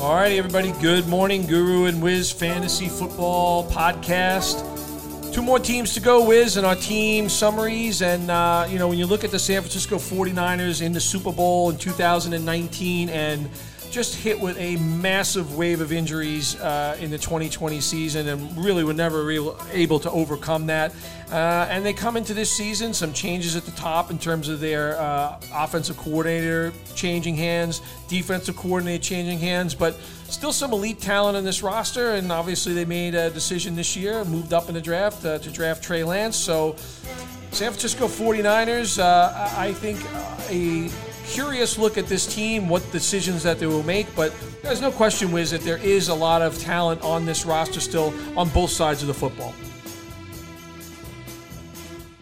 All righty, everybody. Good morning, Guru and Wiz Fantasy Football Podcast. Two more teams to go, Wiz, and our team summaries. And, uh, you know, when you look at the San Francisco 49ers in the Super Bowl in 2019 and just hit with a massive wave of injuries uh, in the 2020 season and really were never real, able to overcome that. Uh, and they come into this season, some changes at the top in terms of their uh, offensive coordinator changing hands, defensive coordinator changing hands, but still some elite talent in this roster. And obviously, they made a decision this year, moved up in the draft uh, to draft Trey Lance. So, San Francisco 49ers, uh, I think a curious look at this team, what decisions that they will make. But there's no question, Wiz, that there is a lot of talent on this roster still on both sides of the football.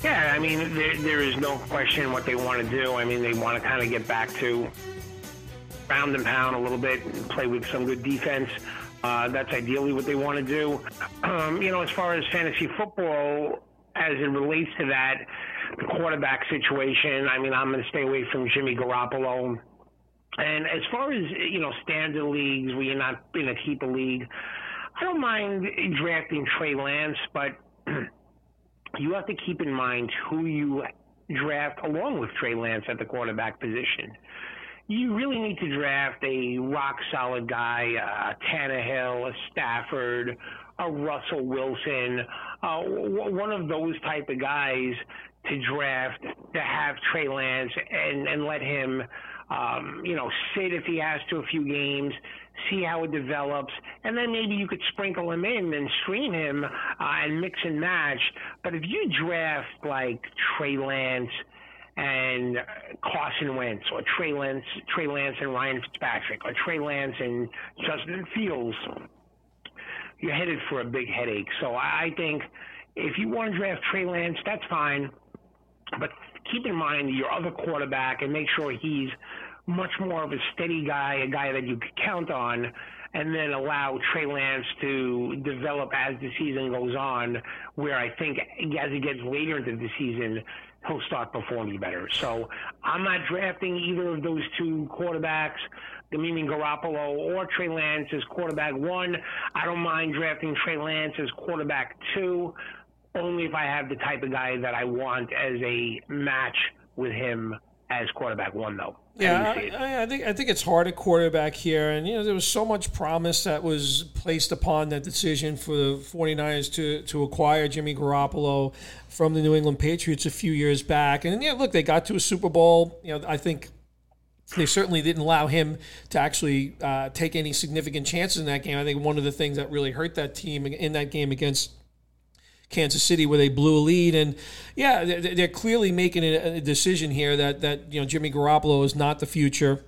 Yeah, I mean, there, there is no question what they want to do. I mean, they want to kind of get back to round and pound a little bit play with some good defense. Uh, that's ideally what they want to do. Um, you know, as far as fantasy football, as it relates to that, quarterback situation. I mean, I'm going to stay away from Jimmy Garoppolo. And as far as you know, standard leagues where you're not in a keeper league, I don't mind drafting Trey Lance, but you have to keep in mind who you draft along with Trey Lance at the quarterback position. You really need to draft a rock solid guy, a Tannehill, a Stafford, a Russell Wilson, uh, one of those type of guys to draft to have Trey Lance and and let him, um, you know, sit if he has to a few games, see how it develops, and then maybe you could sprinkle him in and stream him uh, and mix and match. But if you draft like Trey Lance and Carson Wentz, or Trey Lance, Trey Lance and Ryan Fitzpatrick, or Trey Lance and Justin Fields, you're headed for a big headache. So I think if you want to draft Trey Lance, that's fine. But keep in mind your other quarterback and make sure he's much more of a steady guy, a guy that you could count on, and then allow Trey Lance to develop as the season goes on. Where I think as he gets later into the season, he'll start performing better. So I'm not drafting either of those two quarterbacks, meaning Garoppolo or Trey Lance as quarterback one. I don't mind drafting Trey Lance as quarterback two only if I have the type of guy that I want as a match with him as quarterback one, though. Yeah, I, I, think I think it's hard at quarterback here, and you know there was so much promise that was placed upon that decision for the 49ers to to acquire Jimmy Garoppolo from the New England Patriots a few years back, and yeah, look, they got to a Super Bowl. You know, I think they certainly didn't allow him to actually uh, take any significant chances in that game. I think one of the things that really hurt that team in that game against Kansas City where they blew a lead. And yeah, they're clearly making a decision here that that you know Jimmy Garoppolo is not the future.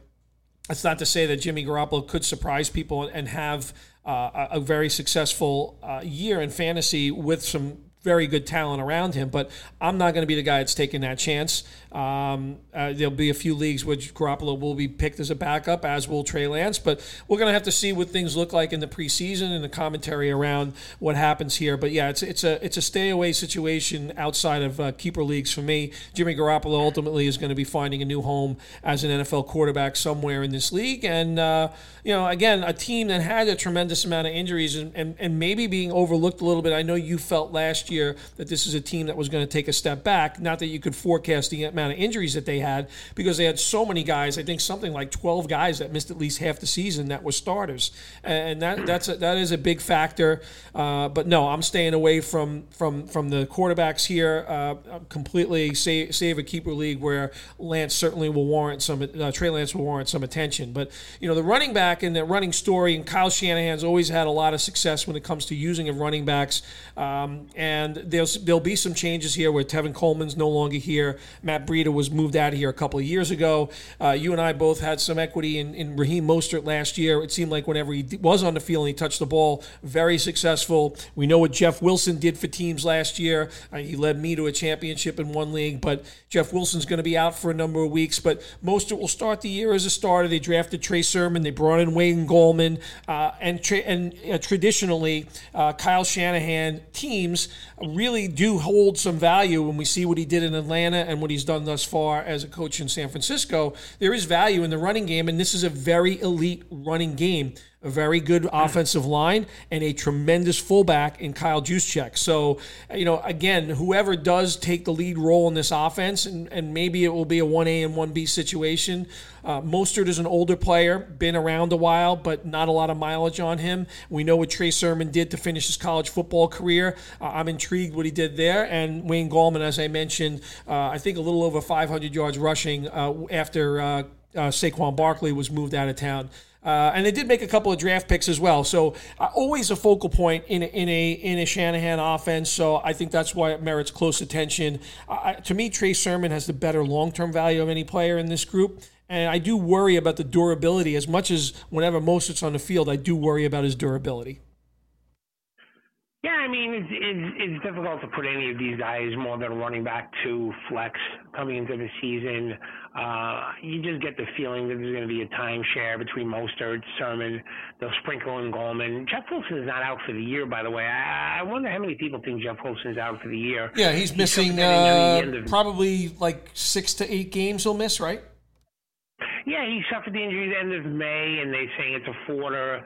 That's not to say that Jimmy Garoppolo could surprise people and have uh, a very successful uh, year in fantasy with some very good talent around him, but I'm not going to be the guy that's taking that chance. Um, uh, there'll be a few leagues which Garoppolo will be picked as a backup, as will Trey Lance. But we're going to have to see what things look like in the preseason and the commentary around what happens here. But yeah, it's it's a it's a stay away situation outside of uh, keeper leagues for me. Jimmy Garoppolo ultimately is going to be finding a new home as an NFL quarterback somewhere in this league. And uh, you know, again, a team that had a tremendous amount of injuries and, and, and maybe being overlooked a little bit. I know you felt last year that this is a team that was going to take a step back. Not that you could forecast the amount of injuries that they had because they had so many guys. I think something like 12 guys that missed at least half the season that were starters, and that that's a, that is a big factor. Uh, but no, I'm staying away from from from the quarterbacks here. Uh, completely save, save a keeper league where Lance certainly will warrant some. Uh, Trey Lance will warrant some attention. But you know the running back and the running story, and Kyle Shanahan's always had a lot of success when it comes to using of running backs. Um, and there's there'll be some changes here where Tevin Coleman's no longer here. Matt Breida was moved out of here a couple of years ago. Uh, you and I both had some equity in, in Raheem Mostert last year. It seemed like whenever he was on the field and he touched the ball, very successful. We know what Jeff Wilson did for teams last year. Uh, he led me to a championship in one league, but Jeff Wilson's going to be out for a number of weeks. But Mostert will start the year as a starter. They drafted Trey Sermon. They brought in Wayne Gallman. Uh, and tra- and uh, traditionally, uh, Kyle Shanahan teams really do hold some value when we see what he did in Atlanta and what he's done thus far as a coach in San Francisco. There is value in the running game, and this is a very elite running game. A very good offensive line, and a tremendous fullback in Kyle Juszczyk. So, you know, again, whoever does take the lead role in this offense, and, and maybe it will be a 1A and 1B situation. Uh, Mostert is an older player, been around a while, but not a lot of mileage on him. We know what Trey Sermon did to finish his college football career. Uh, I'm intrigued what he did there. And Wayne Gallman, as I mentioned, uh, I think a little over 500 yards rushing uh, after uh, Saquon Barkley was moved out of town. Uh, and they did make a couple of draft picks as well. So uh, always a focal point in a, in a in a Shanahan offense. So I think that's why it merits close attention. Uh, to me, Trey Sermon has the better long term value of any player in this group. And I do worry about the durability as much as whenever Mostert's on the field, I do worry about his durability. Yeah, I mean, it's, it's, it's difficult to put any of these guys more than running back to flex coming into the season. Uh, you just get the feeling that there's going to be a timeshare between Mostert, Sermon, they'll sprinkle in Gallman. Jeff Wilson is not out for the year, by the way. I, I wonder how many people think Jeff Wilson is out for the year. Yeah, he's, he's missing uh, of, probably like six to eight games he'll miss, right? Yeah, he suffered the injury at the end of May, and they saying it's a four to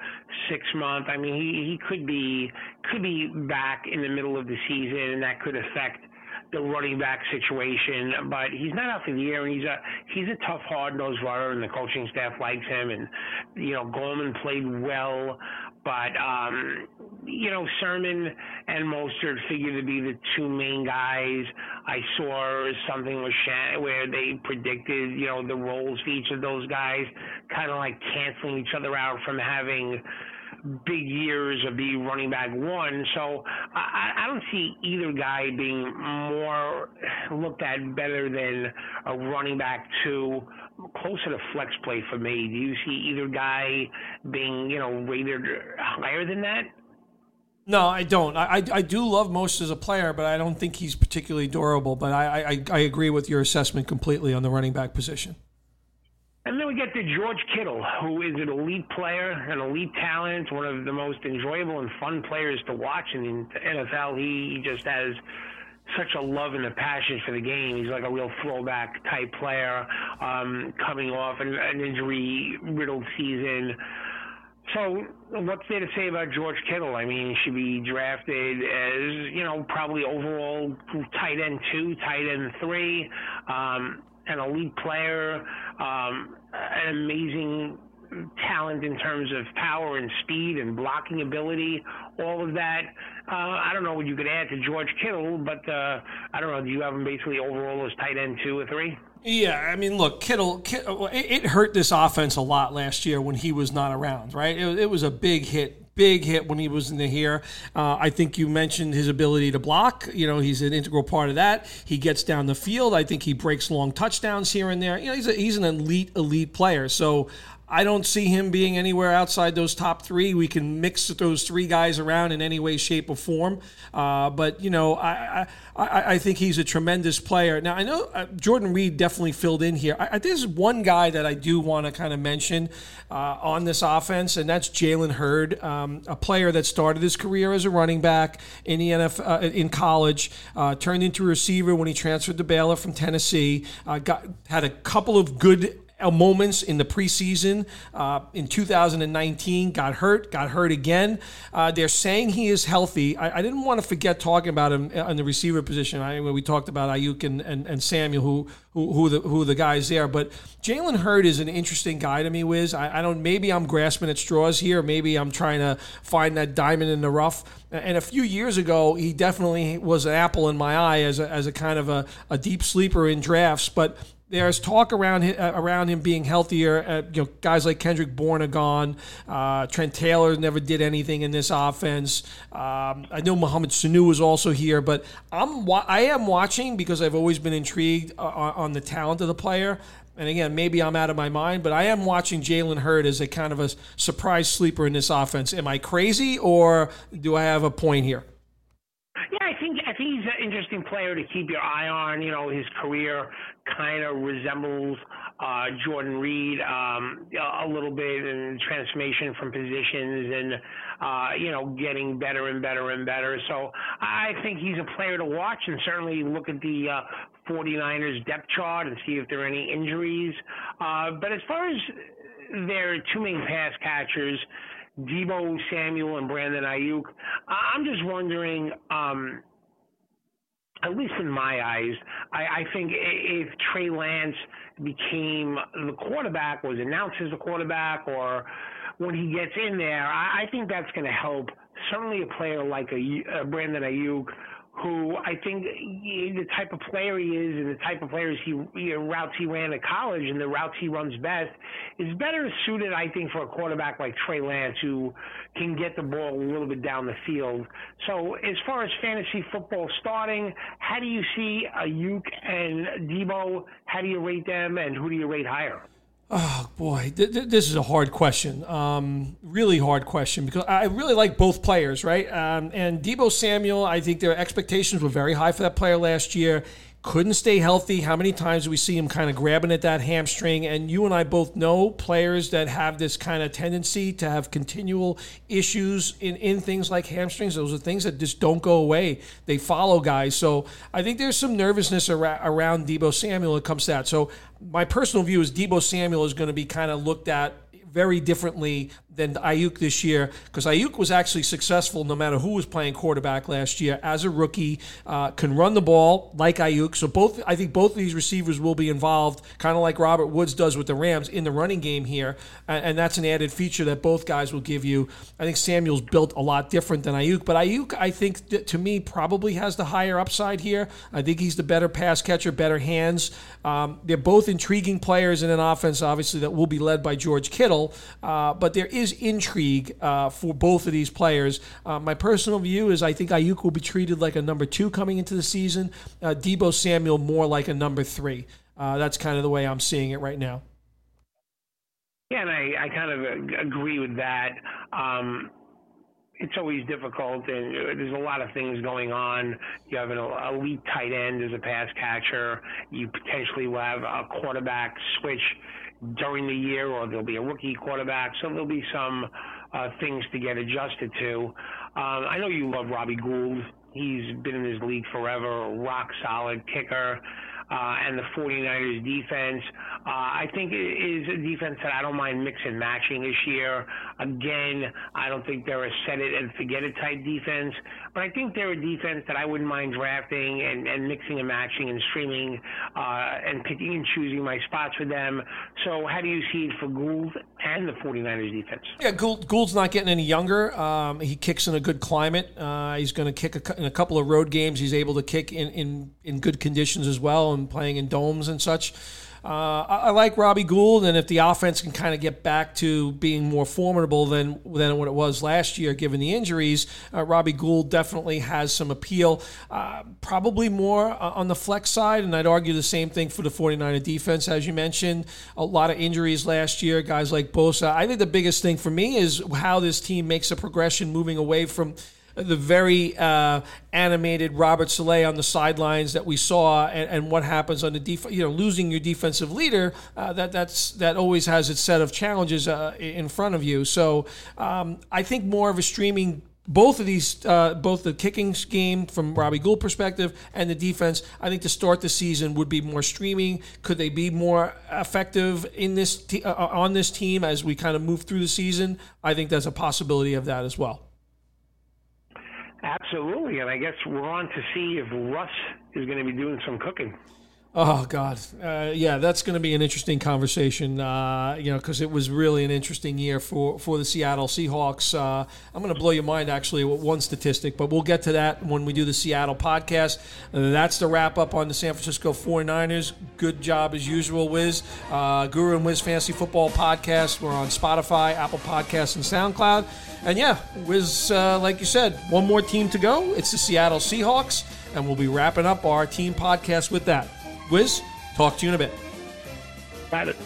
six month. I mean, he he could be could be back in the middle of the season, and that could affect the running back situation. But he's not out for the year, and he's a he's a tough, hard nosed runner, and the coaching staff likes him. And you know, Gallman played well, but um, you know, Sermon and Mostert figure to be the two main guys. I saw something with Shan- where they predicted, you know, the roles for each of those guys, kind of like canceling each other out from having big years of being running back one. So I, I don't see either guy being more looked at better than a running back two, closer to flex play for me. Do you see either guy being, you know, rated higher than that? No, I don't. I, I, I, do love most as a player, but I don't think he's particularly durable. But I, I, I agree with your assessment completely on the running back position. And then we get to George Kittle, who is an elite player, an elite talent, one of the most enjoyable and fun players to watch in the NFL. He just has such a love and a passion for the game. He's like a real throwback type player, um, coming off an, an injury riddled season. So, what's there to say about George Kittle? I mean, he should be drafted as, you know, probably overall tight end two, tight end three. Um, an elite player, um, an amazing talent in terms of power and speed and blocking ability, all of that. Uh, I don't know what you could add to George Kittle, but uh, I don't know. Do you have him basically overall as tight end two or three? Yeah, I mean, look, Kittle, Kittle it, hurt this offense a lot last year when he was not around, right? It, it was a big hit big hit when he was in the here. Uh, I think you mentioned his ability to block. You know, he's an integral part of that. He gets down the field. I think he breaks long touchdowns here and there. You know, he's a, he's an elite elite player. So I don't see him being anywhere outside those top three. We can mix those three guys around in any way, shape, or form. Uh, but you know, I, I, I think he's a tremendous player. Now I know uh, Jordan Reed definitely filled in here. I, I, there's one guy that I do want to kind of mention uh, on this offense, and that's Jalen Hurd, um, a player that started his career as a running back in the NFL uh, in college, uh, turned into a receiver when he transferred to Baylor from Tennessee. Uh, got had a couple of good moments in the preseason uh, in 2019 got hurt got hurt again. Uh, they're saying he is healthy. I, I, didn't want to forget talking about him on the receiver position I, we talked about Aiyuk and, and, and Samuel who who who the, who the guys there but Jalen Hurd is an interesting guy to me Wiz. I, I don't maybe I'm grasping at straws here maybe I'm trying to find that diamond in the rough. And a few years ago, he definitely was an apple in my eye as a, as a kind of a, a deep sleeper in drafts. But there's talk around uh, around him being healthier. Uh, you know, guys like Kendrick Bourne are gone. Uh, Trent Taylor never did anything in this offense. Um, I know Mohamed Sanu was also here, but I'm I am watching because I've always been intrigued uh, on the talent of the player. And again, maybe I'm out of my mind, but I am watching Jalen Hurd as a kind of a surprise sleeper in this offense. Am I crazy, or do I have a point here? Yeah, I think I think he's an interesting player to keep your eye on. You know, his career kind of resembles uh, Jordan Reed um, a little bit in transformation from positions and uh, you know getting better and better and better. So I think he's a player to watch and certainly look at the uh, 49ers depth chart and see if there are any injuries. Uh, but as far as their two main pass catchers Deebo Samuel and Brandon Aiyuk. I'm just wondering. Um, at least in my eyes, I, I think if Trey Lance became the quarterback, was announced as the quarterback, or when he gets in there, I, I think that's going to help. Certainly, a player like a, a Brandon Aiyuk who I think the type of player he is and the type of players he you know, routes he ran at college and the routes he runs best is better suited, I think, for a quarterback like Trey Lance who can get the ball a little bit down the field. So as far as fantasy football starting, how do you see Aiyuk and Deebo? How do you rate them, and who do you rate higher? Oh boy, th- th- this is a hard question. Um, really hard question because I really like both players, right? Um, and Deebo Samuel, I think their expectations were very high for that player last year couldn't stay healthy. How many times do we see him kind of grabbing at that hamstring? And you and I both know players that have this kind of tendency to have continual issues in, in things like hamstrings. Those are things that just don't go away. They follow guys. So I think there's some nervousness ar- around Deebo Samuel when it comes to that. So my personal view is Deebo Samuel is going to be kind of looked at very differently than Aiyuk this year because Aiyuk was actually successful no matter who was playing quarterback last year as a rookie. Uh, can run the ball like Aiyuk, So both, I think both of these receivers will be involved, kind of like Robert Woods does with the Rams in the running game here, and, and that's an added feature that both guys will give you. I think Samuel's built a lot different than Aiyuk, but Aiyuk I think to me probably has the higher upside here. I think he's the better pass catcher, better hands. Um, they're both intriguing players in an offense, obviously that will be led by George Kittle, uh, but there is intrigue uh, for both of these players. Uh, my personal view is I think Aiyuk will be treated like a number two coming into the season. Uh, Deebo Samuel more like a number three. Uh, that's kind of the way I'm seeing it right now. Yeah, and I, I kind of agree with that. Um, it's always difficult, and there's a lot of things going on. You have an elite tight end as a pass catcher. You potentially will have a quarterback switch during the year, or there'll be a rookie quarterback. So there'll be some uh, things to get adjusted to. Um, I know you love Robbie Gould. He's been in this league forever, rock solid kicker uh, and the 49ers defense. Uh, I think it is a defense that I don't mind mix and matching this year. Again, I don't think they're a set it and forget it type defense, but I think they're a defense that I wouldn't mind drafting and, and mixing and matching and streaming uh, and picking and choosing my spots for them. So, how do you see it for Gould and the 49ers defense? Yeah, Gould, Gould's not getting any younger. Um, he kicks in a good climate. Uh, he's going to kick a, in a couple of road games. He's able to kick in, in, in good conditions as well and playing in domes and such. Uh, I, I, like Robbie Gould, and if the offense can kind of get back to being more formidable than than what it was last year, given the injuries, uh, Robbie Gould definitely has some appeal. Uh, probably more uh, on the flex side, and I'd argue the same thing for the 49er defense, as you mentioned. A lot of injuries last year, guys like Bosa. I think the biggest thing for me is how this team makes a progression moving away from the very uh, animated Robert Saleh on the sidelines that we saw, and, and what happens on the def- you know losing your defensive leader. Uh, that that's that always has its set of challenges uh, in front of you. So um, I think more of a streaming. Both of these, uh, both the kicking scheme from Robbie Gould perspective and the defense, I think to start the season would be more streaming. Could they be more effective in this te- uh, on this team as we kind of move through the season? I think there's a possibility of that as well. Absolutely, and I guess we're on to see if Russ is going to be doing some cooking. Oh God, uh, yeah, that's going to be an interesting conversation. Uh, you know, because it was really an interesting year for for the Seattle Seahawks. Uh, I'm going to blow your mind actually with one statistic, but we'll get to that when we do the Seattle podcast. that's the wrap up on the San Francisco 49ers. Good job as usual, Wiz. Uh, Guru and Wiz Fantasy Football podcast. We're on Spotify, Apple Podcasts, and SoundCloud. And yeah, Wiz, uh, like you said, one more team to go. It's the Seattle Seahawks, and we'll be wrapping up our team podcast with that. Wiz, talk to you in a bit. Got it.